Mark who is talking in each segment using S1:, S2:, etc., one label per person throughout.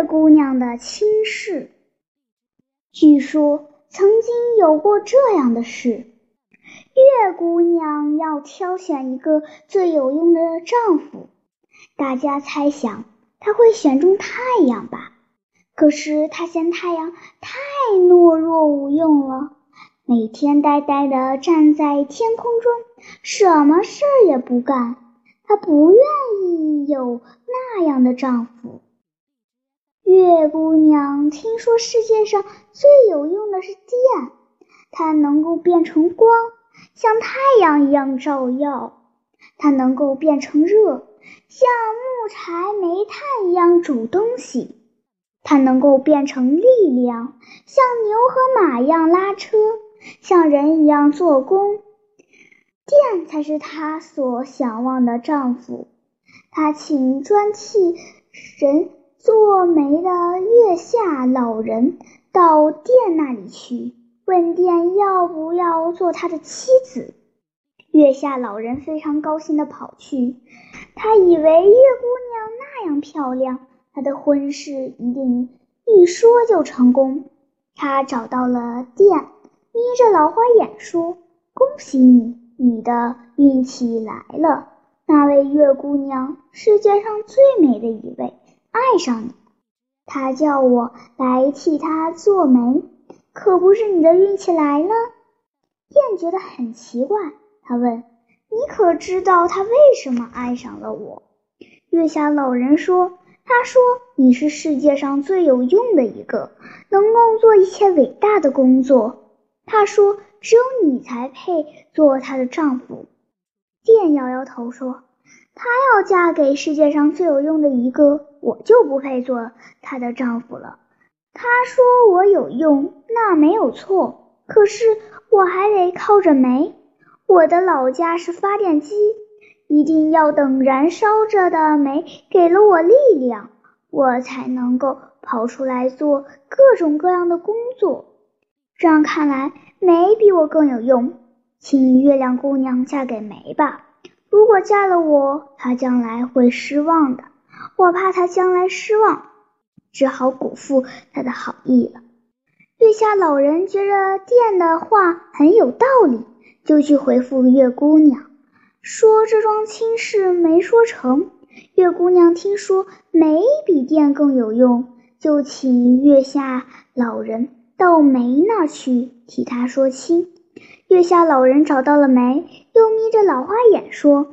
S1: 月姑娘的亲事。据说曾经有过这样的事：月姑娘要挑选一个最有用的丈夫，大家猜想她会选中太阳吧？可是她嫌太阳太懦弱无用了，每天呆呆地站在天空中，什么事儿也不干。她不愿意有那样的丈夫。月姑娘听说世界上最有用的是电，它能够变成光，像太阳一样照耀；它能够变成热，像木柴、煤炭一样煮东西；它能够变成力量，像牛和马一样拉车，像人一样做工。电才是她所想望的丈夫。她请专替人。做媒的月下老人到店那里去，问店要不要做他的妻子。月下老人非常高兴地跑去，他以为月姑娘那样漂亮，他的婚事一定一说就成功。他找到了店，眯着老花眼说：“恭喜你，你的运气来了。那位月姑娘，世界上最美的一位。”爱上你，他叫我来替他做媒，可不是你的运气来了？燕觉得很奇怪，他问：“你可知道他为什么爱上了我？”月下老人说：“他说你是世界上最有用的一个，能够做一切伟大的工作。他说只有你才配做他的丈夫。”电摇摇头说。她要嫁给世界上最有用的一个，我就不配做她的丈夫了。她说我有用，那没有错。可是我还得靠着煤，我的老家是发电机，一定要等燃烧着的煤给了我力量，我才能够跑出来做各种各样的工作。这样看来，煤比我更有用，请月亮姑娘嫁给煤吧。如果嫁了我，她将来会失望的。我怕她将来失望，只好辜负她的好意了。月下老人觉着店的话很有道理，就去回复月姑娘，说这桩亲事没说成。月姑娘听说煤比电更有用，就请月下老人到煤那儿去替她说亲。月下老人找到了梅，又眯着老花眼说：“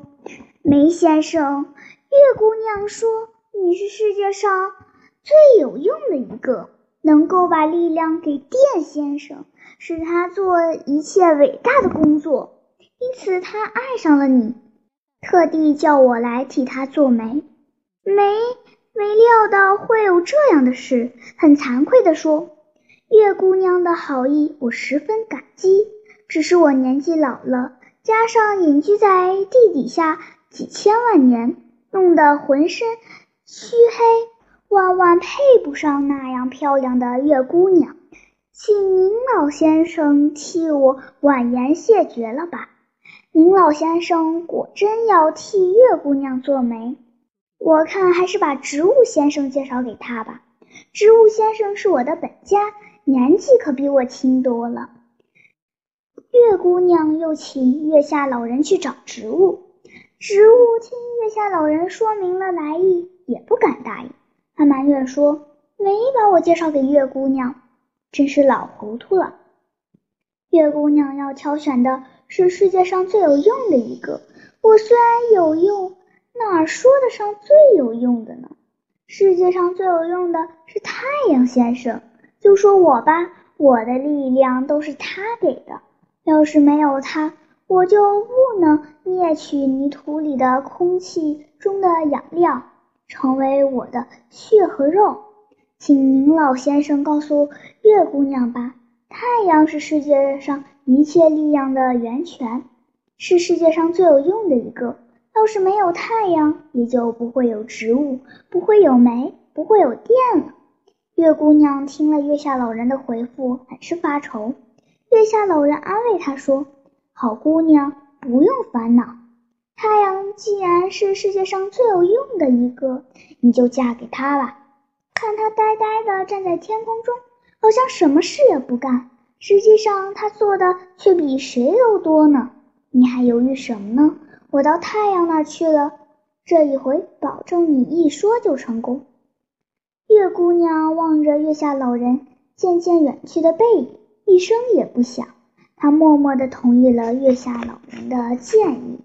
S1: 梅先生，月姑娘说你是世界上最有用的一个，能够把力量给电先生，使他做一切伟大的工作。因此他爱上了你，特地叫我来替他做媒。没没料到会有这样的事，很惭愧地说，月姑娘的好意我十分感激。”只是我年纪老了，加上隐居在地底下几千万年，弄得浑身黢黑，万万配不上那样漂亮的月姑娘，请您老先生替我婉言谢绝了吧。您老先生果真要替月姑娘做媒，我看还是把植物先生介绍给她吧。植物先生是我的本家，年纪可比我轻多了。月姑娘又请月下老人去找植物，植物听月下老人说明了来意，也不敢答应。他埋怨说：“没把我介绍给月姑娘，真是老糊涂了。”月姑娘要挑选的是世界上最有用的一个，我虽然有用，哪说得上最有用的呢？世界上最有用的是太阳先生，就说我吧，我的力量都是他给的。要是没有它，我就不能啮取泥土里的空气中的养料，成为我的血和肉。请您老先生告诉月姑娘吧，太阳是世界上一切力量的源泉，是世界上最有用的一个。要是没有太阳，也就不会有植物，不会有煤，不会有电了。月姑娘听了月下老人的回复，很是发愁。月下老人安慰她说：“好姑娘，不用烦恼。太阳既然是世界上最有用的一个，你就嫁给他吧。”看他呆呆地站在天空中，好像什么事也不干。实际上，他做的却比谁都多呢。你还犹豫什么呢？我到太阳那儿去了，这一回保证你一说就成功。月姑娘望着月下老人渐渐远去的背影，一声也不响。他默默地同意了月下老人的建议。